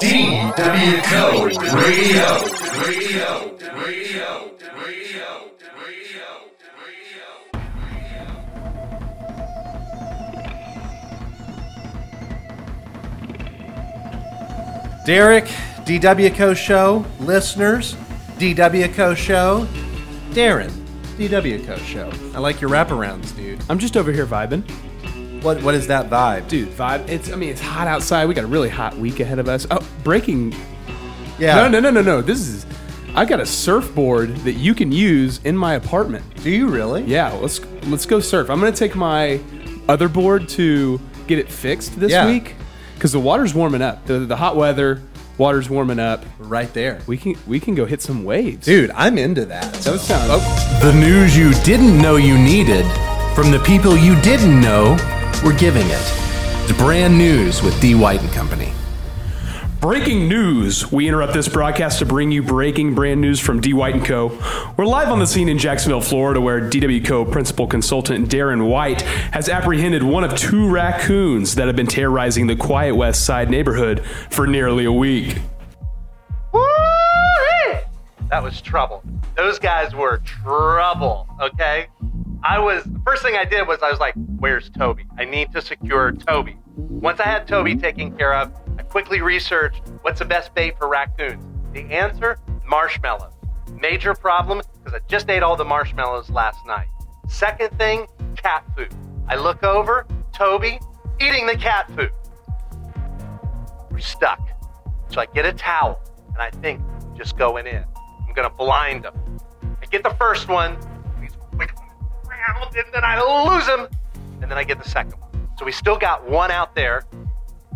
DW Co Radio. Radio. Radio. Radio. Radio. Derek, DW Co Show, listeners, DW Co Show, Darren, DW Co Show. I like your wraparounds, dude. I'm just over here vibing. What what is that vibe? Dude, vibe. It's I mean it's hot outside. We got a really hot week ahead of us. Oh, breaking Yeah. No, no, no, no, no. This is I got a surfboard that you can use in my apartment. Do you really? Yeah, let's let's go surf. I'm gonna take my other board to get it fixed this Yeah. week because the water's warming up. The, the hot weather, water's warming up. Right there. We can we can go hit some waves. Dude, I'm into that. So. that sounds. Oh, The news you didn't know you needed from the people you didn't know were giving it. It's brand news with D. White and Company. Breaking news. We interrupt this broadcast to bring you breaking brand news from D. White & Co. We're live on the scene in Jacksonville, Florida, where DW Co. principal consultant Darren White has apprehended one of two raccoons that have been terrorizing the quiet West Side neighborhood for nearly a week. Woo-hoo! That was trouble. Those guys were trouble, okay? I was, the first thing I did was I was like, where's Toby? I need to secure Toby. Once I had Toby taken care of, I quickly researched what's the best bait for raccoons. The answer, marshmallows. Major problem because I just ate all the marshmallows last night. Second thing, cat food. I look over, Toby eating the cat food. We're stuck. So I get a towel and I think just going in. I'm gonna blind him. I get the first one, he's and then I lose him, and then I get the second one. So we still got one out there.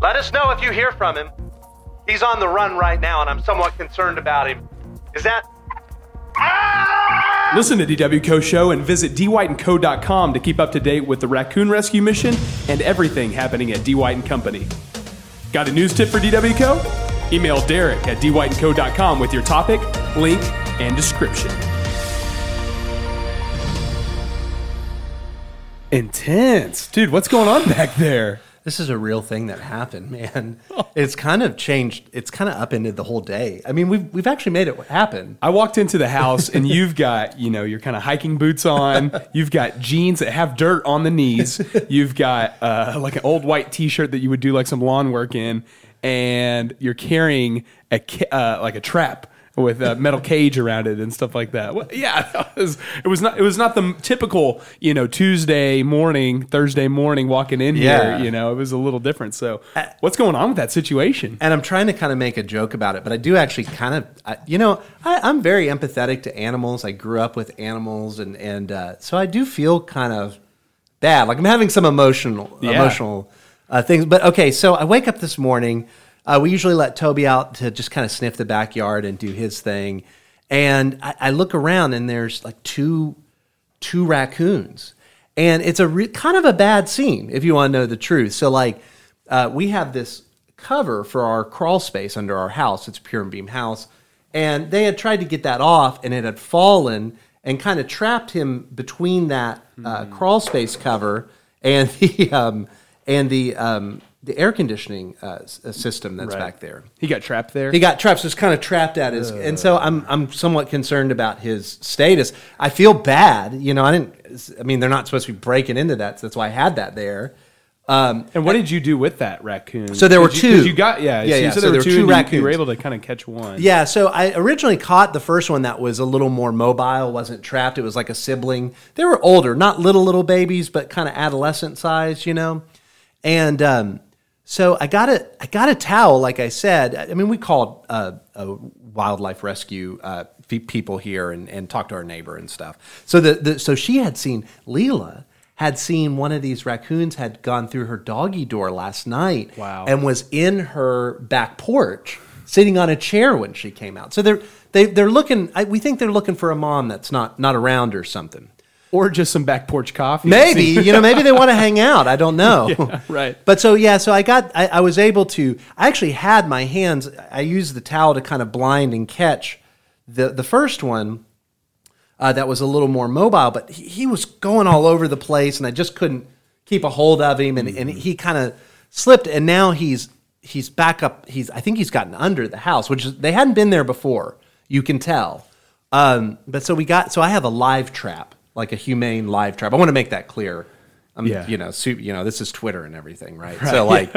Let us know if you hear from him. He's on the run right now, and I'm somewhat concerned about him. Is that? Ah! Listen to DW Co. Show and visit dwightandco.com to keep up to date with the raccoon rescue mission and everything happening at D. White & Company. Got a news tip for DW Co? Email Derek at dwightandco.com with your topic, link, and description. Intense. Dude, what's going on back there? this is a real thing that happened, man. It's kind of changed. It's kind of upended the whole day. I mean, we've we've actually made it happen. I walked into the house and you've got, you know, your kind of hiking boots on. You've got jeans that have dirt on the knees. You've got uh, like an old white T-shirt that you would do like some lawn work in, and you're carrying a uh, like a trap with a metal cage around it and stuff like that. Well, yeah, that was, it was not it was not the typical you know Tuesday morning, Thursday morning walking in Yeah. here. You know, it was a little different. So, what's going on with that situation? and I'm trying to kind of make a joke about it, but I do actually kind of, I, you know, I, I'm very empathetic to animals. I grew up with animals, and and uh, so I do feel kind of bad. Like I'm having some emotional Yeah. emotional uh, things. But okay, so I wake up this morning. Uh, we usually let Toby out to just kind of sniff the backyard and do his thing, and I, I look around and there's like two two raccoons, and it's a re- kind of a bad scene if you want to know the truth. So like, uh, we have this cover for our crawl space under our house. It's a pier and beam house, and they had tried to get that off, and it had fallen and kind of trapped him between that uh, crawl space cover and the um, and the um, the air conditioning uh, uh, system that's Right. back there. He got trapped there. He got trapped, so it's kind of trapped at his, and so I'm I'm somewhat concerned about his status. I feel bad, you know. I didn't. I mean, they're not supposed to be breaking into that, so that's why I had that there. Um, And what did you do with that raccoon? So there were you- two. You got yeah, Yeah, so yeah, so there there were two. two you- You were able to kind of catch one. yeah, so I originally caught the first one that was a little more mobile, wasn't trapped. It was like a sibling. They were older, not little little babies, but kind of adolescent size, you know. And um, so I got a I got a towel, like I said. I mean, we called uh, a wildlife rescue uh, people here and, and talked to our neighbor and stuff. So the, the so she had seen Leela had seen one of these raccoons had gone through her doggy door last night. Wow. And was in her back porch, sitting on a chair when she came out. So they're they, they're looking. I, we think they're looking for a mom that's not not around or something. Or just some back porch coffee. Maybe you know, maybe they want to hang out. I don't know. Yeah, right. But so yeah, so I got, I, I was able to. I actually had my hands. I used the towel to kind of blind and catch the the first one. Uh, that was a little more mobile, but he, he was going all over the place, and I just couldn't keep a hold of him, and, and he kind of slipped, and now he's he's back up. He's I think he's gotten under the house, which is, they hadn't been there before. You can tell. Um, but so we got so I have a live trap, like a humane live trap. I want to make that clear. I'm, Yeah. you know, su- you know, this is Twitter and everything, right? right. So like,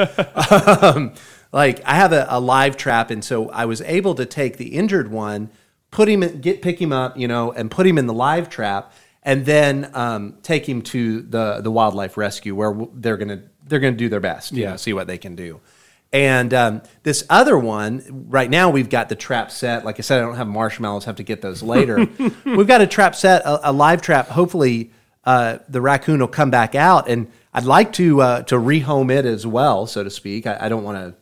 um, like I have a, a live trap, and so I was able to take the injured one, put him, in, get pick him up, you know, and put him in the live trap, and then um, take him to the the wildlife rescue where they're gonna they're gonna do their best, you Yeah. know, see what they can do. And um, this other one, right now we've got the trap set. Like I said, I don't have marshmallows; have to get those later. we've got a trap set, a, a live trap. Hopefully, uh, the raccoon will come back out, and I'd like to uh, to rehome it as well, so to speak. I, I don't want to,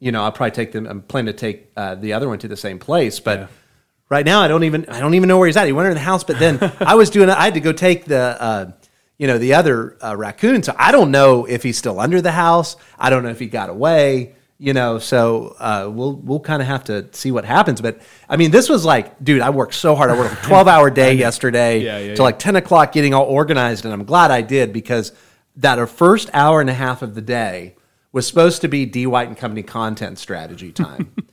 you know, I'll probably take them. I'm planning to take uh, the other one to the same place, but. Right now, I don't even I don't even know where he's at. He went in the house, but then I was doing. I had to go take the uh, you know the other uh, raccoon. So I don't know if he's still under the house. I don't know if he got away. You know, so uh, we'll we'll kind of have to see what happens. But I mean, this was like, dude, I worked so hard. I worked a twelve hour day yesterday Yeah, yeah, to yeah. like ten o'clock, getting all organized, and I'm glad I did because that our first hour and a half of the day was supposed to be D White and Company content strategy time.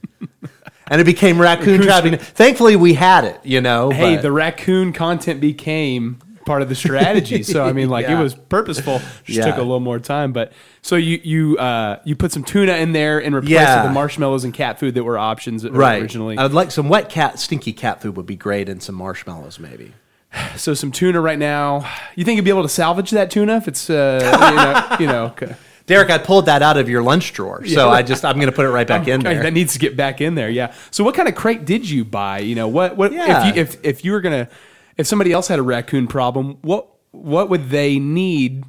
And it became raccoon trapping. Thankfully, we had it, you know. hey, but- the raccoon content became part of the strategy. so I mean, like Yeah. it was purposeful. Just Yeah. took a little more time, but so you you uh, you put some tuna in there in replace Yeah. of the marshmallows and cat food that were options right. originally. I would like some wet cat, stinky cat food would be great, and some marshmallows maybe. so some tuna right now. You think you'd be able to salvage that tuna if it's uh, you know you know. Derek, I pulled that out of your lunch drawer, so I just I'm going to put it right back in there. That needs to get back in there. Yeah. So what kind of crate did you buy? You know what what Yeah. if you if if you were gonna if somebody else had a raccoon problem, what what would they need?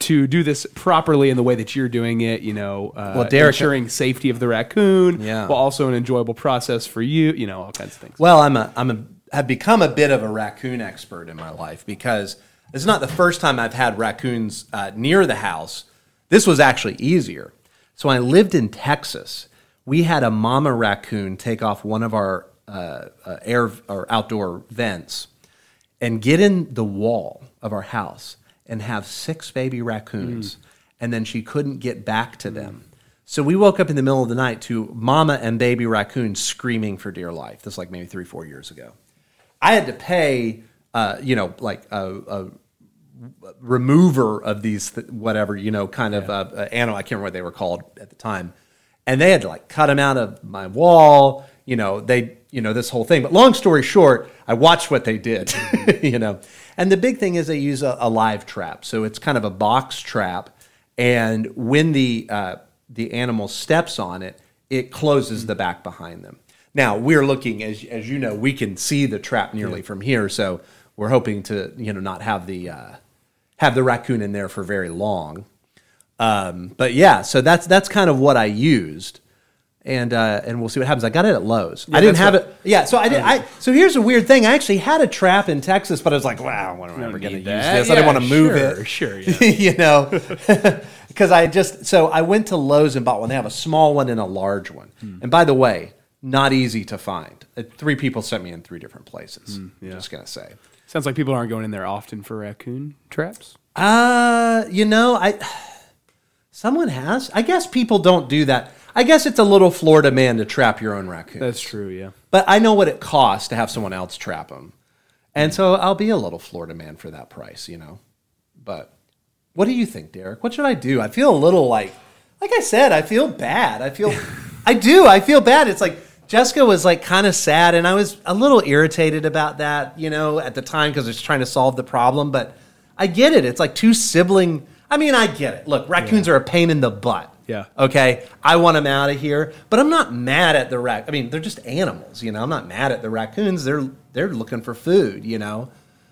To do this properly in the way that you're doing it, you know, uh, Well, Derek- ensuring safety of the raccoon, Yeah. while also an enjoyable process for you, you know, all kinds of things. Well, I'm a I'm a have become a bit of a raccoon expert in my life because it's not the first time I've had raccoons uh, near the house. This was actually easier. So when I lived in Texas, we had a mama raccoon take off one of our uh, uh, air or outdoor vents and get in the wall of our house and have six baby raccoons, and then she couldn't get back to them. So we woke up in the middle of the night to mama and baby raccoons screaming for dear life. This is like maybe three, four years ago. I had to pay, uh, you know, like a, a remover of these th- whatever you know kind of uh, uh, animal. I can't remember what they were called at the time, and they had to like cut them out of my wall. You know, they you know this whole thing. But long story short, I watched what they did. you know, and the big thing is they use a, a live trap, so it's kind of a box trap, and when the uh, the animal steps on it, it closes the back behind them. Now we're looking, as as you know, we can see the trap nearly from here, so we're hoping to you know not have the uh, have the raccoon in there for very long. Um, but yeah, so that's that's kind of what I used, and uh, and we'll see what happens. I got it at Lowe's. I didn't have what- it. Yeah, so I did. I so here's a weird thing. I actually had a trap in Texas, but I was like, wow, when am I ever going to use this? I didn't want to move sure, it. sure, yeah. you know, because I just so I went to Lowe's and bought one. They have a small one and a large one. Hmm. And by the way, not easy to find. Uh, Three people sent me in three different places. Hmm, yeah. Just gonna say. Sounds like people aren't going in there often for raccoon traps. Uh, you know, I someone has. I guess people don't do that. I guess it's a little Florida man to trap your own raccoon. That's true. Yeah. but I know what it costs to have someone else trap them, and so I'll be a little Florida man for that price, you know. But what do you think, Derek? What should I do? I feel a little like, like I said, I feel bad. I feel, I do. I feel bad. It's like Jessica was like kind of sad, and I was a little irritated about that, you know, at the time because it's trying to solve the problem. But I get it. It's like two sibling. I mean, I get it. Look, raccoons are a pain in the butt. Yeah. Okay. I want them out of here, but I'm not mad at the rac. I mean, they're just animals, you know. I'm not mad at the raccoons. They're they're looking for food, you know.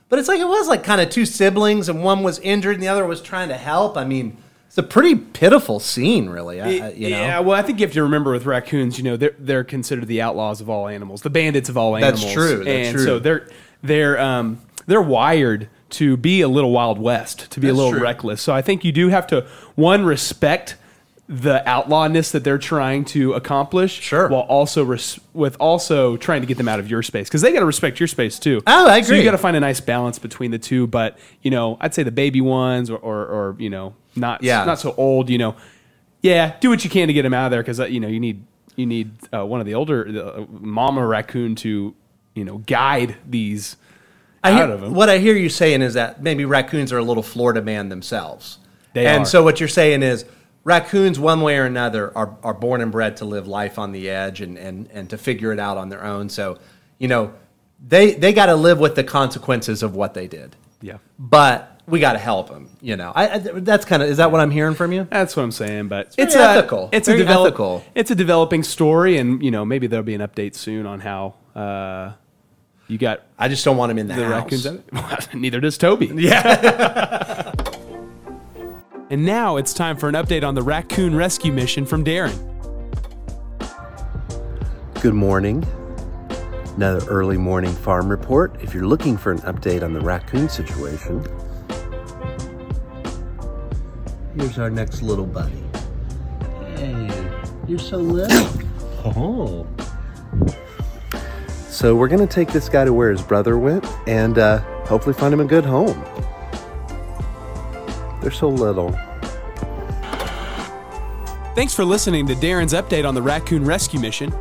But it's like it was like kind of two siblings, and one was injured, and the other was trying to help. I mean, it's a pretty pitiful scene, really. I, I- you know. Yeah, well, I think you have to remember with raccoons, you know, they're they're considered the outlaws of all animals, the bandits of all animals. That's true, that's and true. so they're they're um they're wired to be a little wild west, to be a little true. reckless. So I think you do have to one respect the outlawness that they're trying to accomplish, Sure. while also res- with also trying to get them out of your space because they got to respect your space too. Oh, I So agree. you got to find a nice balance between the two. But you know, I'd say the baby ones or or, or you know not Yeah. not so old, you know Yeah, do what you can to get them out of there because uh, you know you need you need uh, one of the older uh, mama raccoon to you know guide these I out hear, of them. What I hear you saying is that maybe raccoons are a little Florida man themselves. They and are. so what you're saying is raccoons, one way or another, are, are born and bred to live life on the edge and, and, and to figure it out on their own. So, you know, they, they got to live with the consequences of what they did. Yeah, But we got to help them, you know. I, I, that's kind of, is that what I'm hearing from you? that's what I'm saying. But it's a, ethical. It's Very a develop, ethical. It's a developing story, and you know maybe there'll be an update soon on how uh, you got I just don't want them in the, the house. raccoons. Neither does Toby. Yeah. and now it's time for an update on the raccoon rescue mission from Darren. Good morning. Another early morning farm report. If you're looking for an update on the raccoon situation, here's our next little buddy. Hey, you're so little. Oh. So we're gonna take this guy to where his brother went, and uh, hopefully find him a good home. They're so little. Thanks for listening to Darren's update on the raccoon rescue mission.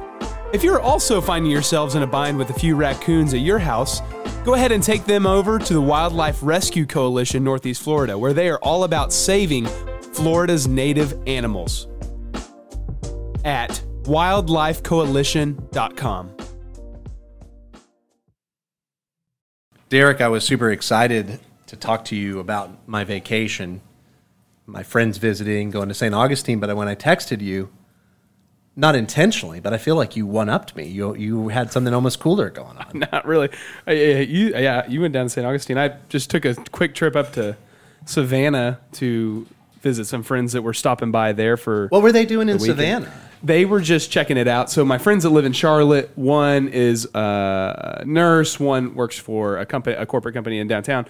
If you're also finding yourselves in a bind with a few raccoons at your house, go ahead and take them over to the Wildlife Rescue Coalition Northeast Florida, where they are all about saving Florida's native animals. At wildlifecoalition.com. Derek, I was super excited to talk to you about my vacation, my friends visiting, going to St. Augustine. But when I texted you, not intentionally, but I feel like you one upped me. You you had something almost cooler going on. Not really. Yeah, you, yeah, you went down to St. Augustine. I just took a quick trip up to Savannah to visit some friends that were stopping by there for. What were they doing in weekend. Savannah? They were just checking it out. So my friends that live in Charlotte, one is a nurse, one works for a company, a corporate company in downtown.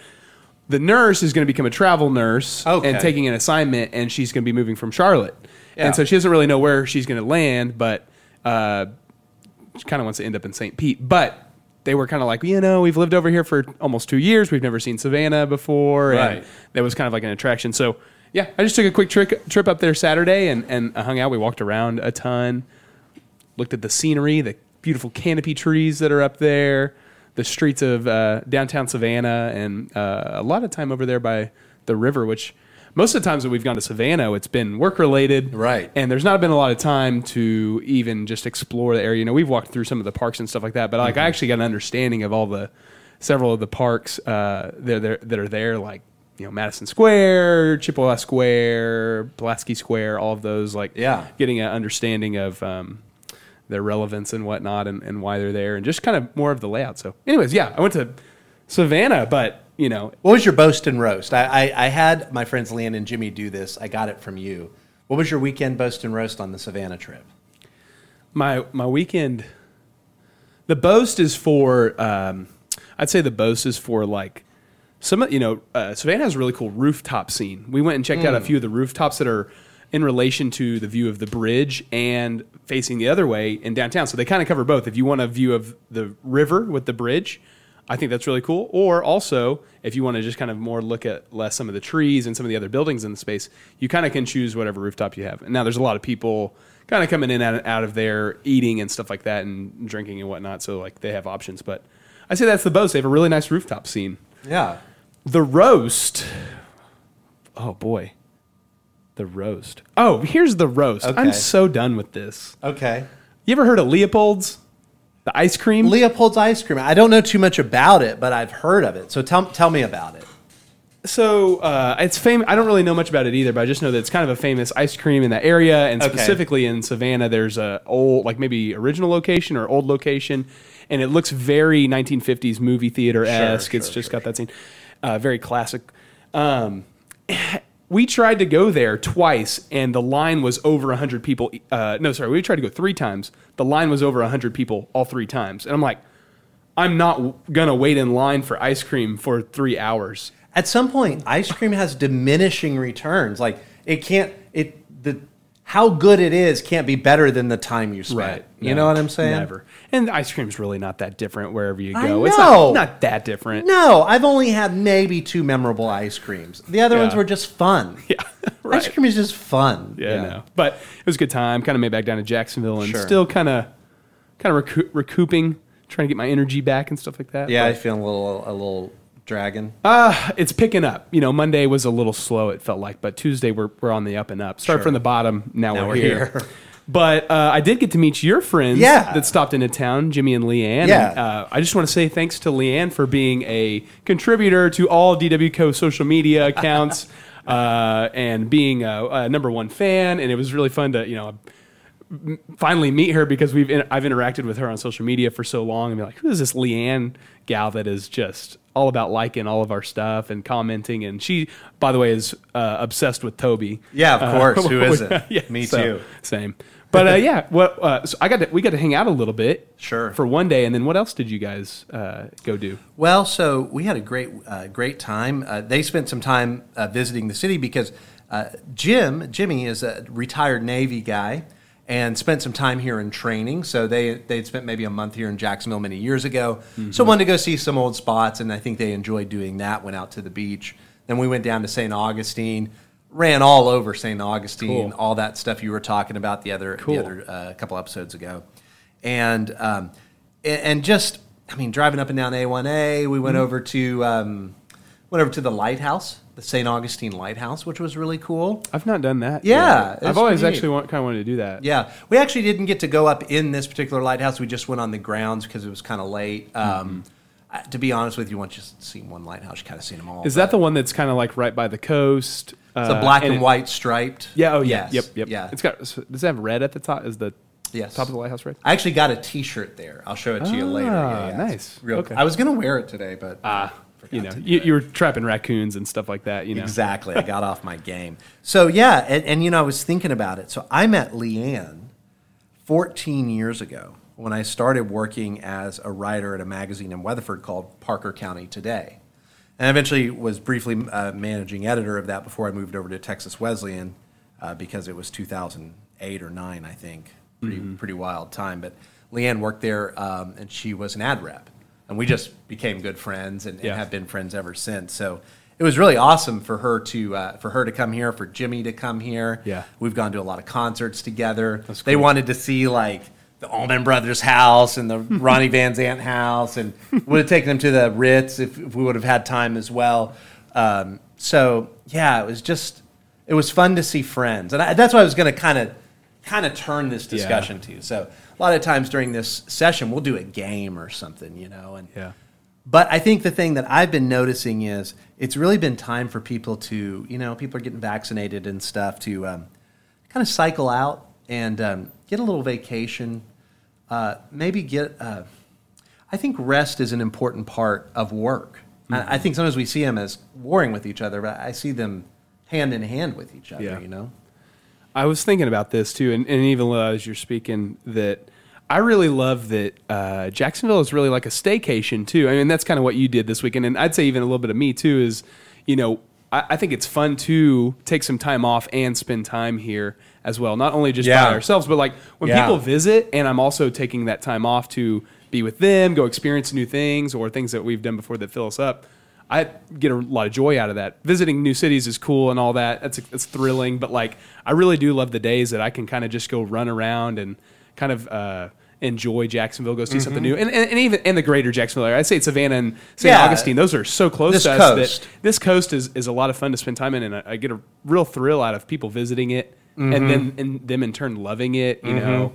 The nurse is going to become a travel nurse Okay. and taking an assignment, and she's going to be moving from Charlotte. Yeah. And so she doesn't really know where she's going to land, but uh, she kind of wants to end up in St. Pete. But they were kind of like, you know, we've lived over here for almost two years. We've never seen Savannah before. Right. And that was kind of like an attraction. So, yeah, I just took a quick trip, trip up there Saturday and, and hung out. We walked around a ton, looked at the scenery, the beautiful canopy trees that are up there, the streets of uh, downtown Savannah, and uh, a lot of time over there by the river, which most of the times that we've gone to Savannah, it's been work related. Right. And there's not been a lot of time to even just explore the area. You know, we've walked through some of the parks and stuff like that, but like I actually got an understanding of all the several of the parks uh, that, that that are there, like you know Madison Square, Chippewa Square, Pulaski Square, all of those. Like Yeah. getting an understanding of um, their relevance and whatnot, and, and why they're there, and just kind of more of the layout. So, anyways, yeah, I went to Savannah, but you know, What was your boast and roast? I, I, I had my friends Leanne and Jimmy do this. I got it from you. What was your weekend boast and roast on the Savannah trip? my my weekend the boast is for um, i'd say the boast is for like some of you know uh, savannah has a really cool rooftop scene we went and checked out a few of the rooftops that are in relation to the view of the bridge and facing the other way in downtown. So they kind of cover both. If you want a view of the river with the bridge i think that's really cool. Or also if you want to just kind of more look at less some of the trees and some of the other buildings in the space you kind of can choose whatever rooftop you have. And now there's a lot of people kind of coming in and out of there eating and stuff like that and drinking and whatnot. So like they have options. But i say that's the boast they have a really nice rooftop scene. Yeah. the roast. Oh boy the roast oh here's the roast i'm so done with this Okay. you ever heard of leopold's the ice cream Leopold's ice cream. I don't know too much about it, but I've heard of it. So tell, tell me about it. So uh, it's famous. I don't really know much about it either, but I just know that it's kind of a famous ice cream in that area, and Okay. specifically in Savannah. There's a old, like maybe original location or old location, and it looks very 1950s movie theater esque. it's just got that scene, uh, very classic. Um, we tried to go there twice, and the line was over 100 people. Uh, no, sorry, we tried to go three times. The line was over 100 people all three times, and I'm like, I'm not gonna wait in line for ice cream for three hours. At some point, ice cream has diminishing returns. Like it can't. It the how good it is can't be better than the time you spent. You No, know what I'm saying? Never. And ice cream's really not that different wherever you go. It's not, not that different. No, I've only had maybe two memorable ice creams. The other Yeah. ones were just fun. Yeah. right. Ice cream is just fun. Yeah, know. But it was a good time. Kind of made back down to Jacksonville and Sure. still kind of kind of recoup, recouping, trying to get my energy back and stuff like that. Yeah, I feel a little a little dragon. uh, it's picking up. You know, Monday was a little slow. It felt like, but Tuesday we're we're on the up and up. Start Sure. from the bottom. Now, Now we're, we're here. here. But uh, I did get to meet your friends Yeah. that stopped into town, Jimmy and Leanne. Yeah. And, uh, I just want to say thanks to Leanne for being a contributor to all DW Co social media accounts uh, and being a, a number one fan. And it was really fun to, you know, finally meet her because we've in, I've interacted with her on social media for so long and be like, who is this Leanne gal that is just all about liking all of our stuff and commenting? And she, by the way, is uh, obsessed with Toby. Yeah, of Uh, course. Who isn't? yeah, Me so, too. Same. But uh, yeah, well, uh, so I got to, we got to hang out a little bit, Sure. for one day, and then what else did you guys uh, go do? Well, so we had a great, uh, great time. Uh, they spent some time uh, visiting the city because uh, Jim, Jimmy, is a retired Navy guy and spent some time here in training. So they they'd spent maybe a month here in Jacksonville many years ago. So wanted to go see some old spots, and I think they enjoyed doing that. Went out to the beach. Then we went down to St. Augustine. Ran all over St. Augustine, Cool. all that stuff you were talking about the other Cool. the other uh, couple episodes ago, and um, and, just I mean driving up and down A1A, we Mm-hmm. went over to um, went over to the lighthouse, the St. Augustine Lighthouse, which was really cool. I've not done that. Yeah. I've always actually want, kind of wanted to do that. Yeah, we actually didn't get to go up in this particular lighthouse. We just went on the grounds because it was kind of late. Um, I- to be honest with you, once you see one lighthouse, you kind of seen them all. Is that the one that's kind of like right by the coast? It's a black and, it- white striped. Yeah. Oh, yeah. Yes, Yep. Yep. Yeah. It's got. Does it have red at the top? Is the Yes. top of the lighthouse red? I actually got a T-shirt there. I'll show it to you later. Ah, Yeah, yeah. nice. Real, Okay. I was gonna wear it today, but Ah, you know, you, you were trapping raccoons and stuff like that. You know. Exactly. I got off my game. So yeah, and, and you know, I was thinking about it. So I met Leanne 14 years ago when I started working as a writer at a magazine in Weatherford called Parker County Today. And I eventually was briefly uh, managing editor of that before I moved over to Texas Wesleyan uh, because it was 2008 or 9, I think. Pretty, pretty wild time. But Leanne worked there um, and she was an ad rep. And we just became good friends and, and Yeah. have been friends ever since. So it was really awesome for her to uh, for her to come here, for Jimmy to come here. Yeah. we've gone to a lot of concerts together. That's They wanted to see like the Allman Brothers house and the Ronnie Van Zant house, and would have taken them to the Ritz if, if we would have had time as well. Um, so yeah, it was just it was fun to see friends, and I, that's why I was going to kind of kind of turn this discussion to. So a lot of times during this session, we'll do a game or something, you know, and Yeah. but I think the thing that I've been noticing is it's really been time for people to, you know, people are getting vaccinated and stuff to um, kind of cycle out and um, get a little vacation. Uh, maybe get, uh, I think rest is an important part of work. I, I think sometimes we see them as warring with each other, but I see them hand in hand with each other, Yeah. you know? I was thinking about this too, and, and even as you're speaking, that I really love that uh, Jacksonville is really like a staycation too. I mean, that's kind of what you did this weekend, and I'd say even a little bit of me too. Is you know, I, I think it's fun to take some time off and spend time here as well. Not only just Yeah. by ourselves, but like when Yeah. people visit, and I'm also taking that time off to be with them, go experience new things or things that we've done before that fill us up. I get a lot of joy out of that. Visiting new cities is cool and all that. That's it's thrilling, but like I really do love the days that I can kind of just go run around and kind of uh, enjoy Jacksonville, go see Mm-hmm. something new, and, and, and even in the greater Jacksonville area. I'd say Savannah and St. Yeah. Augustine; those are so close This to us coast. that this coast is, is a lot of fun to spend time in, and I, I get a real thrill out of people visiting it, Mm-hmm. and then and them in turn loving it. You know.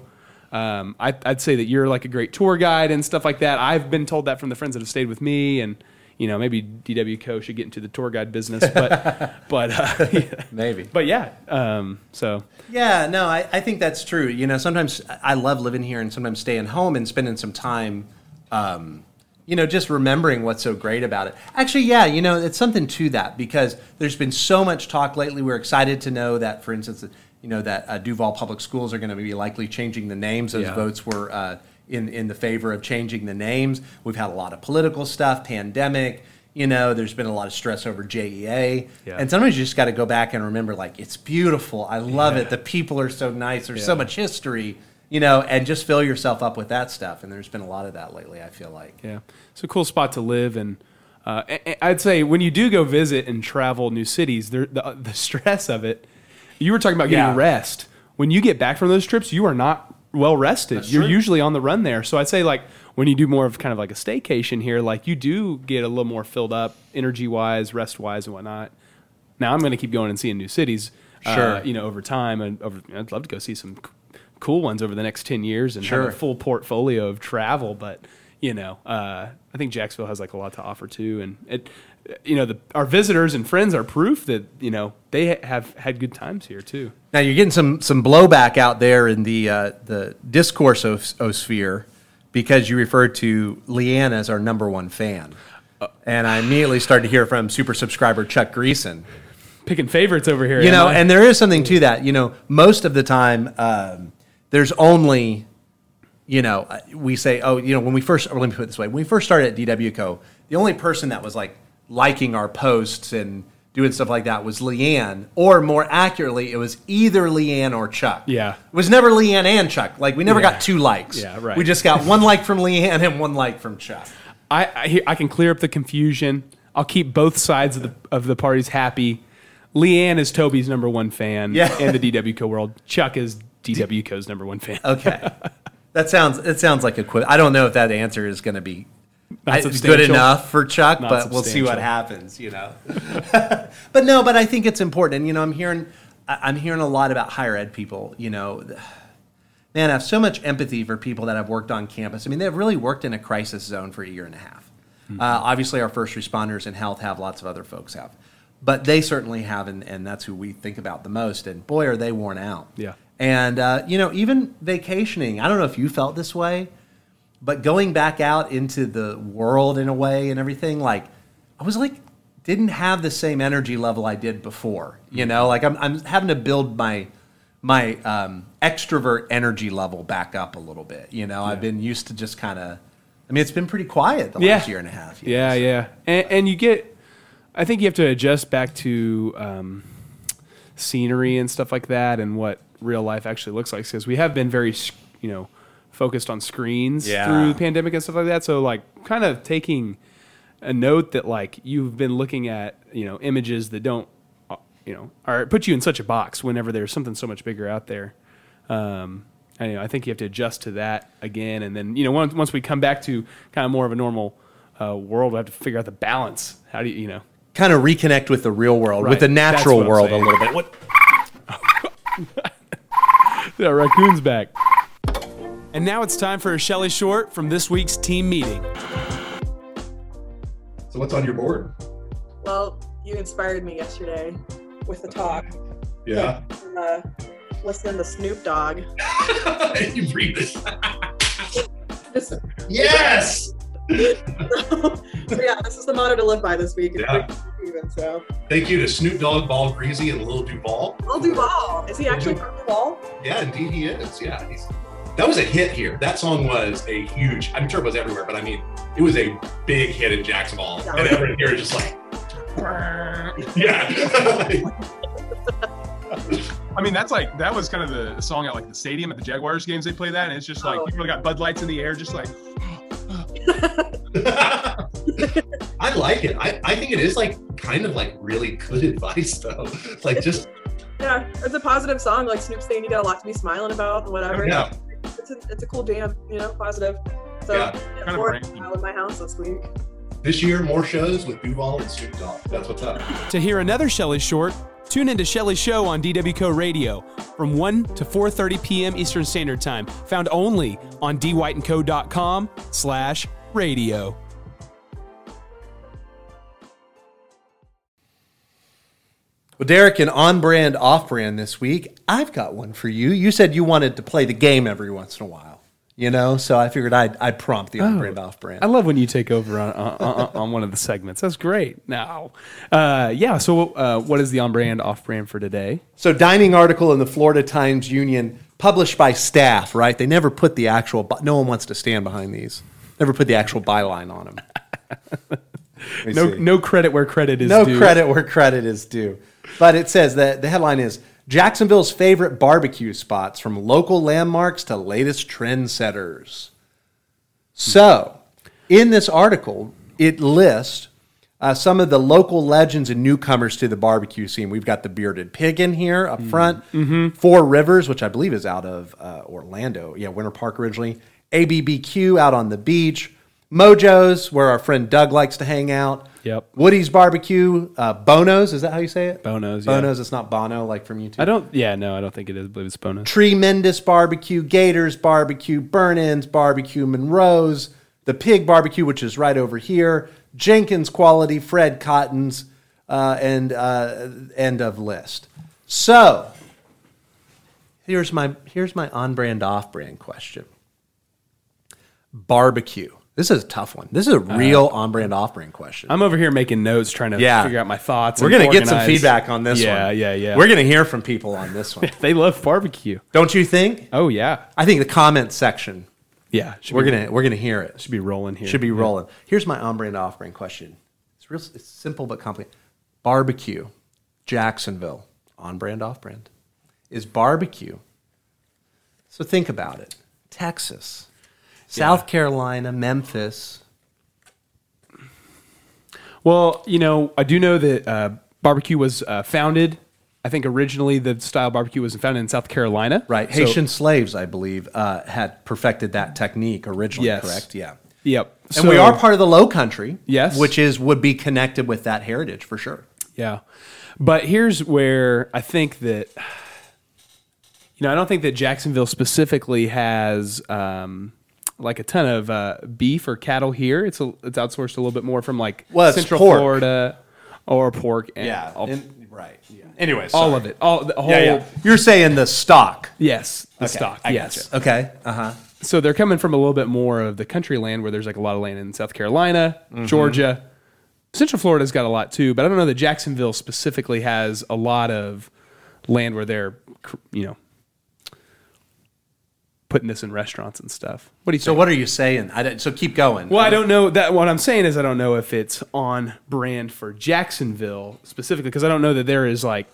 Um, I, I'd say that you're like a great tour guide and stuff like that. I've been told that from the friends that have stayed with me, and you know maybe DW Co should get into the tour guide business, but but uh, yeah. Maybe. but yeah. Um, so Yeah, no, I, I think that's true. You know, sometimes I love living here and sometimes staying home and spending some time, um, you know, just remembering what's so great about it. Actually, yeah, you know, it's something to that because there's been so much talk lately. We're excited to know that, for instance, you know, that uh, Duval Public Schools are going to be likely changing the names. Those Yeah. votes were uh, in, in the favor of changing the names. We've had a lot of political stuff, pandemic, You know, there's been a lot of stress over JEA, Yeah. and sometimes you just got to go back and remember, like, it's beautiful. I love it. The people are so nice. There's so much history. You know, and just fill yourself up with that stuff. And there's been a lot of that lately. I feel like. Yeah, it's a cool spot to live, and uh, I'd say when you do go visit and travel new cities, there, the the stress of it. You were talking about getting Yeah. rest. When you get back from those trips, you are not well rested. You're true. usually on the run there. So I'd say like when you do more of kind of like a staycation here, like you do get a little more filled up, energy wise, rest wise, and whatnot. Now I'm going to keep going and seeing new cities. uh, you know, over time, and over, I'd love to go see some c- cool ones over the next ten years and have a full portfolio of travel. But you know, uh, I think Jacksonville has like a lot to offer too, and it, you know, the, our visitors and friends are proof that you know they ha- have had good times here too. Now you're getting some some blowback out there in the uh, the discourse sphere because you referred to Leanne as our number one fan, and I immediately started to hear from super subscriber Chuck Greason. Picking favorites over here, You know, I? and there is something to that. You know, most of the time, um, there's only, you know, uh, we say, oh, you know, when we first, let me put it this way, when we first started at DWCO, the only person that was like liking our posts and doing stuff like that was Leanne, or more accurately, it was either Leanne or Chuck. Yeah. It was never Leanne and Chuck. Like, we never Yeah. got two likes. Yeah, right. We just got one like from Leanne and one like from Chuck. I I, I can clear up the confusion. I'll keep both sides of the of the parties happy. Leanne is Toby's number one fan Yeah. in the DWCO world. Chuck is DWCO's number one fan. Okay. that sounds, it sounds like a quip. I don't know if that answer is going to be I- good enough for Chuck, Not but we'll see what happens, you know. but no, but I think it's important. And, you know, I'm hearing, I'm hearing a lot about higher ed people, you know. Man, I have so much empathy for people that have worked on campus. I mean, they've really worked in a crisis zone for a year and a half. Hmm. Uh, obviously, our first responders in health have, lots of other folks have. But they certainly have, and, and that's who we think about the most. And boy, are they worn out. Yeah. And, uh, you know, even vacationing, I don't know if you felt this way, but going back out into the world in a way and everything, like, I was like, didn't have the same energy level I did before. You know, like I'm, I'm having to build my my um, extrovert energy level back up a little bit. You know, I've been used to just kind of. I mean, it's been pretty quiet the last year and a half. you know, Yeah, so- yeah, and, and you get. I think you have to adjust back to um, scenery and stuff like that, and what real life actually looks like. Because we have been very, you know, focused on screens Yeah. through the pandemic and stuff like that. So, like, kind of taking a note that like you've been looking at, you know, images that don't, you know, are put you in such a box whenever there's something so much bigger out there. Um, I, you know, I think you have to adjust to that again, and then you know once once we come back to kind of more of a normal uh, world, we have to figure out the balance. How do you you know? Kind of reconnect with the real world, with the natural world a little bit. What? Yeah, raccoon's back. And now it's time for a Shelly Short from this week's team meeting. So what's on your board? Well, you inspired me yesterday with the talk. Yeah. From, uh, listening to Snoop Dogg. you breathe this. Just, Yes. so yeah, this is the motto to live by this week. Yeah. Rick Steven, so Thank you to Snoop Dogg, Ball Greezy, and Lil Duval. Lil Duval. Is he actually from Duval? Yeah, indeed he is. Yeah, he's. That was a hit here. That song was a huge. I'm sure it was everywhere, but I mean, it was a big hit in Jacksonville, Yeah. and everyone here is just like, yeah. I mean, that's like that was kind of the song at like the stadium at the Jaguars games. They play that, and it's just like Oh. people got Bud Lights in the air, just like I like it. I, I think it is like kind of like really good advice though. Like just Yeah, it's a positive song. Like Snoop saying you got a lot to be smiling about and whatever. yeah. It's a, it's a cool jam, you know, positive. So Yeah, yeah, kind of more brand new. smile in my house this week. This year, more shows with Duval and Snoop Dogg. That's what's up. To hear another Shelly Short, tune into Shelly's show on DWCO Radio from 1 to 4:30 p.m. Eastern Standard Time, found only on dwightandco.com slash radio. Well, Derek, an on-brand, off-brand this week. I've got one for you. You said you wanted to play the game every once in a while. You know, so I figured I'd, I'd prompt the on-brand, off-brand. I love when you take over on, on, on, on one of the segments. That's great. Now, uh, yeah. So, uh, what is the on-brand, off-brand for today? So, dining article in the Florida Times Union, published by staff, right? They never put the actual. No one wants to stand behind these. Never put the actual byline on them. No, see. no credit where credit is due. no due. credit where credit is due. But it says that the headline is Jacksonville's favorite barbecue spots from local landmarks to latest trendsetters. So, in this article, it lists uh, some of the local legends and newcomers to the barbecue scene. We've got the Bearded Pig in here up front, Four Rivers, which I believe is out of uh, Orlando, yeah, Winter Park originally, ABBQ out on the beach, Mojo's, where our friend Doug likes to hang out. Yep. Woody's Barbecue, uh, Bono's, is that how you say it? Bono's, yeah. Bono's, it's not Bono like from U2. I don't. Yeah, no, I don't think it is. I believe it's bonus. Tremendous Barbecue, Gators Barbecue, Burn Ins Barbecue, Monroe's, the Pig Barbecue, which is right over here, Jenkins Quality, Fred Cotten's, uh, and uh, end of list. So here's my here's my on brand off brand question. Barbecue. This is a tough one. This is a uh, real on brand off brand question. I'm over here making notes, trying to Yeah. figure out my thoughts. We're and gonna get some organize. feedback on this yeah, one. Yeah, yeah, yeah. We're gonna hear from people on this one. They love barbecue. Don't you think? Oh yeah, I think the comment section yeah. Should we're be, gonna we're gonna hear it. should be rolling here. Should be rolling. Here's my on brand off brand question. It's real. It's simple but complicated. Barbecue, Jacksonville, on brand off brand, is barbecue. So think about it. Texas, South Carolina, Memphis. Well, you know, I do know that uh, barbecue was uh, founded. I think originally the style barbecue was founded in South Carolina. Right, So- Haitian slaves, I believe, uh, had perfected that technique originally. Yes. Correct. Yeah. Yep. And we are part of the Low Country. Yes. Which is would be connected with that heritage for sure. Yeah. But here's where I think that, you know, I don't think that Jacksonville specifically has um, like a ton of uh, beef or cattle here. It's a, it's outsourced a little bit more from like Well, Central pork. Florida or pork. And all, And- right. Yeah. Anyways, all of it. All the whole. Yeah, yeah. You're saying the stock. Yes, the Okay, stock. I yes. Okay. Uh huh. So they're coming from a little bit more of the country land where there's like a lot of land in South Carolina, Mm-hmm. Georgia. Central Florida's got a lot too, but I don't know that Jacksonville specifically has a lot of land where they're, you know, putting this in restaurants and stuff. What do you So think? what are you saying? I so keep going. Well, I don't know that. What I'm saying is, I don't know if it's on brand for Jacksonville specifically because I don't know that there is like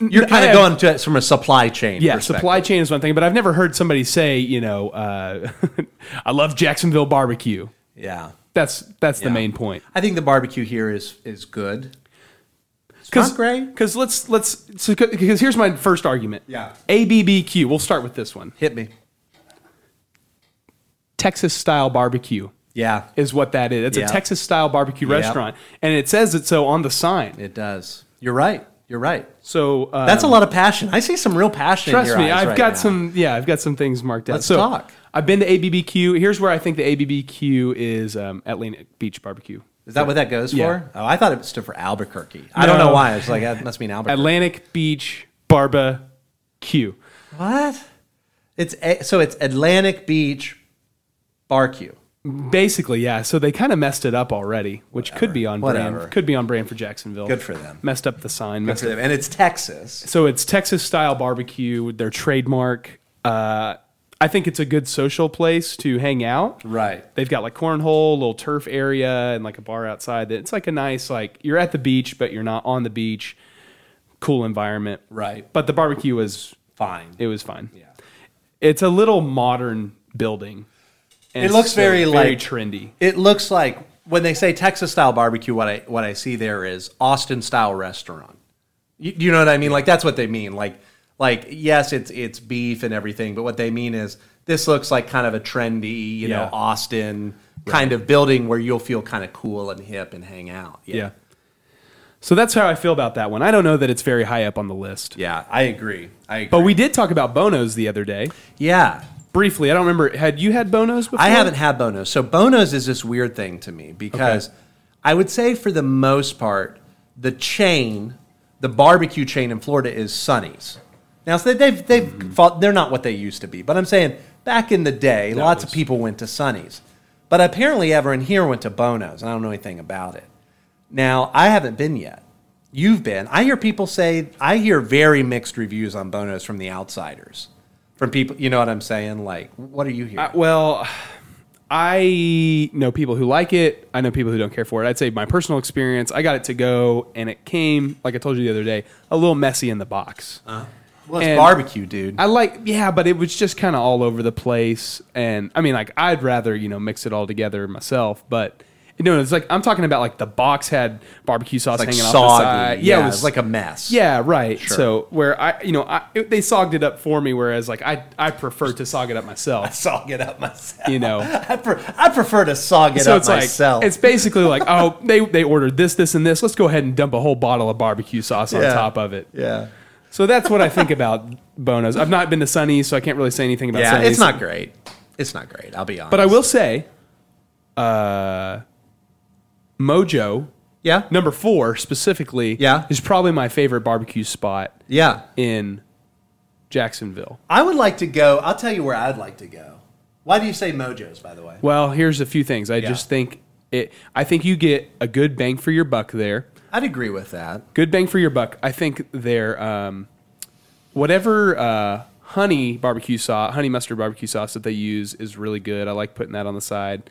You're kind of going to it from a supply chain. Yeah, supply chain is one thing, but I've never heard somebody say, you know, uh, I love Jacksonville barbecue. Yeah. That's that's the main point. I think the barbecue here is is good. Not great. Because let's let's because here's my first argument. Yeah. ABBQ. We'll start with this one. Hit me. Texas style barbecue Yeah, is what that is. It's Yeah. a Texas style barbecue restaurant, and it says it so on the sign. it does. You're right. You're right. So uh, That's a lot of passion. I see some real passion. Trust me, I've right got now. some. Yeah, I've got some things marked out. Let's so talk. I've been to ABBQ. Here's where I think the ABBQ is um, Atlantic Beach Barbecue. Is that what that goes Yeah. for? Oh, I thought it stood for Albuquerque. I don't know No. why. It's like that must mean Albuquerque. Atlantic Beach Barbecue. what? It's a, so it's Atlantic Beach Barbecue. Basically, yeah. So they kind of messed it up already, which could be on Whatever. brand. Could be on brand for Jacksonville. Good for them. Messed up the sign. Good Messed for them. And it's Texas. So it's Texas style barbecue. With their trademark. Uh, I think it's a good social place to hang out. Right. They've got like cornhole, little turf area, and like a bar outside. That It's like a nice like you're at the beach, but you're not on the beach. Cool environment. Right. But the barbecue was Fine. it was fine. Yeah. It's a little modern building. It looks very, very like- trendy. It looks like when they say Texas style barbecue, what I what I see there is Austin style restaurant. You, you know what I mean? Like that's what they mean. Like like yes, it's it's beef and everything, but what they mean is this looks like kind of a trendy, you know, Yeah. Austin kind of building where you'll feel kind of cool and hip and hang out. Yeah. So that's how I feel about that one. I don't know that it's very high up on the list. Yeah, I agree. I agree. But we did talk about Bonos the other day. yeah. Briefly, I don't remember. Had you had Bonos before? I haven't had Bonos. So Bonos is this weird thing to me because I would say for the most part, the chain, the barbecue chain in Florida is Sonny's. Now, so they've they've mm-hmm. fought, they're not what they used to be, but I'm saying back in the day, lots of people went to Sonny's, but apparently everyone here went to Bonos, and I don't know anything about it. Now, I haven't been yet. You've been. I hear people say I hear very mixed reviews on Bonos from the outsiders, from people. You know what I'm saying? Like, what are you hearing? I- well, I know people who like it. I know people who don't care for it. I'd say my personal experience, I got it to go, and it came, like I told you the other day, a little messy in the box. Uh-huh. Well, it's And- barbecue, dude. I like, yeah, but it was just kind of all over the place. And I mean, like, I'd rather, you know, mix it all together myself. But, you know, it's like, I'm talking about like the box had barbecue sauce like hanging off soggy. the side. Yeah, it it was like a mess. yeah, right. Sure. So where I, you know, I, it, they sogged it up for me, whereas like I, I prefer to sog it up myself. I sog it up myself. You know. I, pre- I prefer to sog it so up it's myself. like it's basically like oh they they ordered this this and this. Let's go ahead and dump a whole bottle of barbecue sauce on top of it. yeah. So that's what I think about Bonos. I've not been to Sonny's, so I can't really say anything about Yeah, Sonny's. it's not great. It's not great. I'll be honest. But I will say, uh, Mojo Yeah. number four specifically, Yeah. is probably my favorite barbecue spot Yeah. in Jacksonville. I would like to go. I'll tell you where I'd like to go. Why do you say Mojo's, by the way? Well, here's a few things. I just think it. I think you get a good bang for your buck there. I'd agree with that. Good bang for your buck. I think their um, whatever uh, honey barbecue sauce, honey mustard barbecue sauce that they use is really good. I like putting that on the side.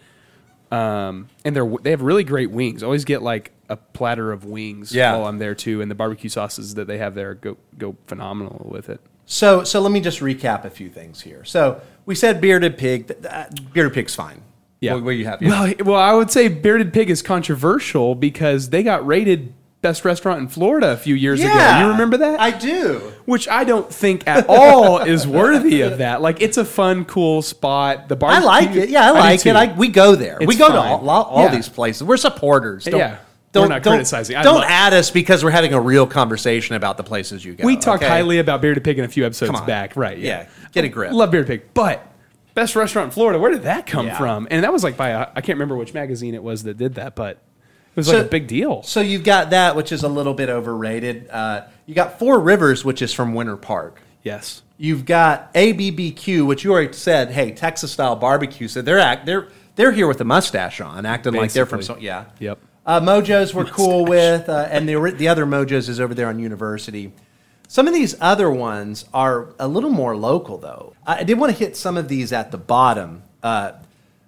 Um, and they're they have really great wings. Always get like a platter of wings Yeah. while I'm there too. And the barbecue sauces that they have there go go phenomenal with it. So, so let me just recap a few things here. So we said bearded pig. Th- bearded pig's fine. Yeah. What, what you have? Well, well, I would say Bearded Pig is controversial because they got rated best restaurant in Florida a few years ago. You remember that? I do. Which I don't think at all is worthy of that. Like it's a fun, cool spot. The bar. I like it. Yeah, I like too. it. I, we go there. we go to fine. all, all, all Yeah. these places. We're supporters. Don't, Yeah. Don't, We're not don't- criticizing. I Don't add us because we're having a real conversation about the places you go. we talked okay? highly about Bearded Pig in a few episodes back, right? Yeah. Yeah, get a grip. Love Bearded Pig, but best restaurant in Florida. Where did that come Yeah. from? And that was like by a, I can't remember which magazine it was that did that, but was So- like a big deal. So you've got that, which is a little bit overrated. Uh, you got Four Rivers, which is from Winter Park. Yes. You've got ABBQ, which you already said, hey, Texas style barbecue. So they're act they're they're here with a mustache on, acting like they're from so Basically. yeah. Yep. Uh, Mojos we're cool with, uh, and the the other Mojos is over there on University. Some of these other ones are a little more local, though. I I did want to hit some of these at the bottom, uh,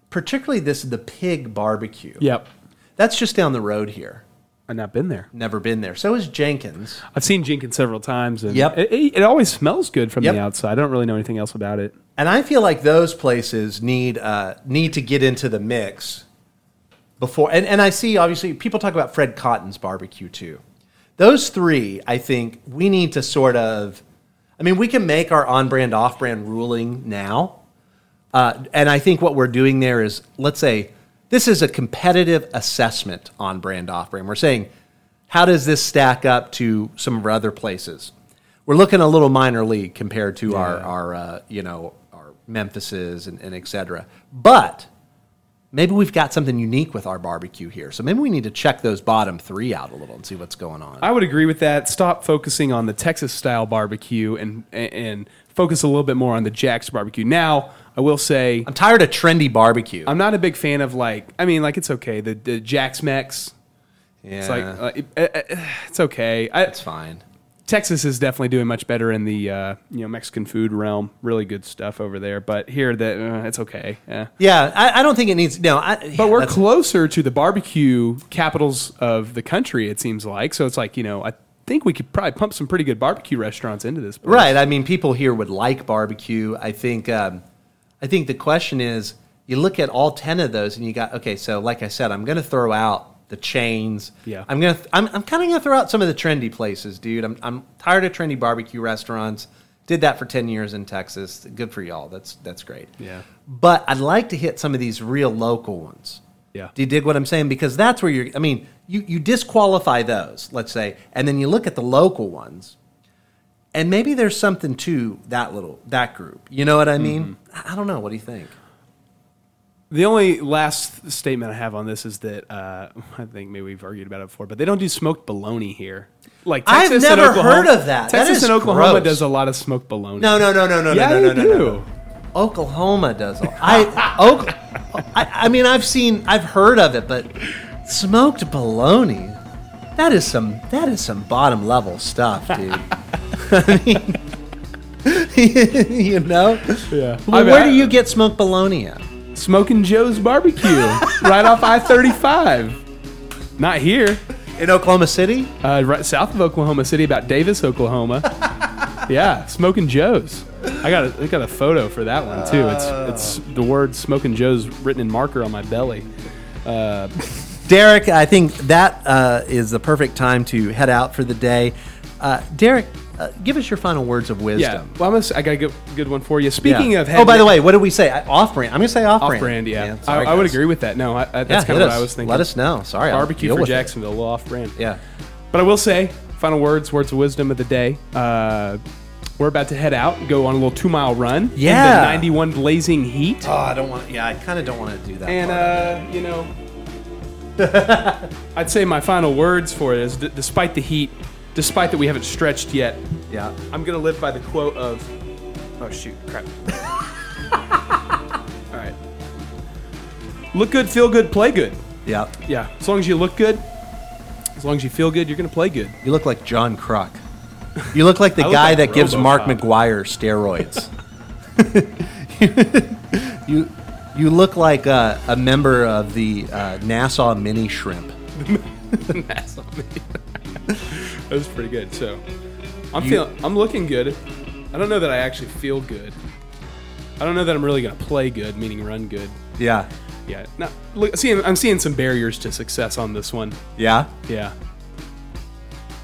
particularly this the pig barbecue. Yep. That's just down the road here. I've not been there. Never been there. So is Jenkins. I've seen Jenkins several times, and Yep. it, it, it always smells good from Yep. the outside. I don't really know anything else about it. And I feel like those places need uh, need to get into the mix before. And, and I see obviously people talk about Fred Cotten's barbecue too. Those three, I think we need to sort of. I mean, we can make our on brand, off brand ruling now. Uh, and I think what we're doing there is, let's say, this is a competitive assessment on brand, off brand. We're saying, how does this stack up to some of our other places? We're looking a little minor league compared to our, our uh, you know, our Memphises and, and et cetera. But maybe we've got something unique with our barbecue here. So maybe we need to check those bottom three out a little and see what's going on. I would agree with that. Stop focusing on the Texas style barbecue and and focus a little bit more on the Jack's barbecue. Now, I will say I'm tired of trendy barbecue. I'm not a big fan of like. I mean, like it's okay. The the Jack's Mex. yeah, It's like uh, it- uh, uh, it's okay. I, it's fine. Texas is definitely doing much better in the uh, you know Mexican food realm. Really good stuff over there. But here, that uh, it's okay. Yeah. Yeah, I, I don't think it needs. No, I, But we're closer to the barbecue capitals of the country. It seems like so. It's like you know I think we could probably pump some pretty good barbecue restaurants into this. Place. Right. I mean, people here would like barbecue. I think. Um, I think the question is, you look at all ten of those, and you got okay. So, like I said, I'm going to throw out the chains. Yeah. I'm gonna. Th- I'm. I'm kind of going to throw out some of the trendy places, dude. I'm. I'm tired of trendy barbecue restaurants. Did that for ten years in Texas. Good for y'all. That's that's great. Yeah. But I'd like to hit some of these real local ones. Yeah. Do you dig what I'm saying? Because that's where you're. I mean, you you disqualify those, let's say, and then you look at the local ones, and maybe there's something to that little that group. You know what I mean? I I don't know. What do you think? The only last statement I have on this is that uh, I think maybe we've argued about it before, but they don't do smoked bologna here. Like I've Texas and never Oklahoma- heard of that. That Texas is and Oklahoma gross. does a lot of smoked bologna. No, no, no, no, no, yeah, no, no, they no, do. no, no. Oklahoma does. all- I Oak, I, I mean, I've seen, I've heard of it, but smoked bologna. That is some. That is some bottom level stuff, dude. I mean, you know. Yeah. Well, I mean, where I- do you get smoked bologna at? Smoking Joe's Barbecue, right off I 35. Not here, In Oklahoma City? uh, right south of Oklahoma City, about Davis, Oklahoma. yeah, Smoking Joe's. I got a, I got a photo for that one too. It's it's the word Smoking Joe's written in marker on my belly. Uh, Derek, I think that uh, is the perfect time to head out for the day. Uh, Derek, uh, give us your final words of yeah, wisdom. well, I'm gonna, s- I got a good, good one for you. Speaking Yeah. of, oh, by the way, what did we say? Off-brand. I'm going to say off-brand. off-brand, yeah, sorry, I, I would agree with that. No, I, I, Yeah, that's kind of what us. I was thinking. Let us know. Sorry, barbecue for. Jacksonville, off-brand. Yeah. But I will say, final words, words of wisdom of the day. Uh, we're about to head out, and go on a little two-mile run. Yeah. in the 91 blazing heat, Oh, I don't want. Yeah, I kind of don't want to do that. and uh, you know, I'd say my final words for it is, d- despite the heat, despite that we haven't stretched yet, yeah. I'm gonna live by the quote of, oh shoot, crap. All right. Look good, feel good, play good. Yeah. Yeah, as long as you look good, as long as you feel good, you're gonna play good. You look like John Kruk. You look like the I look guy like that gives Mark RoboCop. McGwire steroids. you you look like a, a member of the uh, Nassau mini shrimp. The Nassau Mini Shrimp. That was pretty good. So, I'm feeling, I'm looking good. I don't know that I actually feel good. I don't know that I'm really gonna play good, meaning run good. Yeah. Yeah, no, look, seeing, I'm seeing some barriers to success on this one. Yeah. Yeah,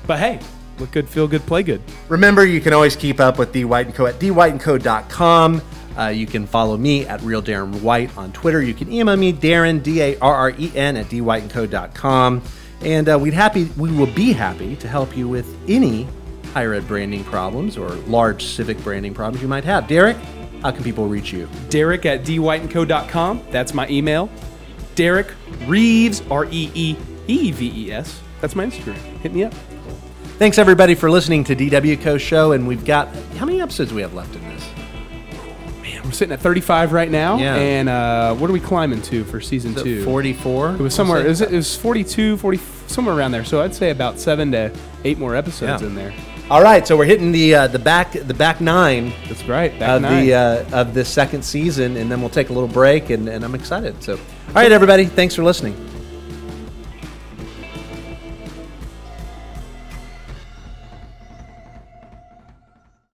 but hey, look good, feel good, play good. Remember, you can always keep up with D White and Co at dwightandco.com. Uh, you can follow me at Real Darren White on Twitter. You can email me Darren D A R R E N at dwightandco.com. And uh, we'd happy we will be happy to help you with any higher ed branding problems or large civic branding problems you might have. Derek, how can people reach you? Derek at dwightandco.com. That's my email. Derek Reeves, R E E E V E S. That's my Instagram. Hit me up. Thanks everybody for listening to DW Co Show. And we've got how many episodes do we have left in this? We're sitting at 35 right now. Yeah. And uh, what are we climbing to for season two? 44. It was somewhere. It was, it was 42, 40, somewhere around there. So I'd say about seven to eight more episodes Yeah. in there. All right, so we're hitting the uh, the back the back nine That's right. Back of nine. the uh, of the second season, and then we'll take a little break, and, and I'm excited. So, all right, everybody, thanks for listening.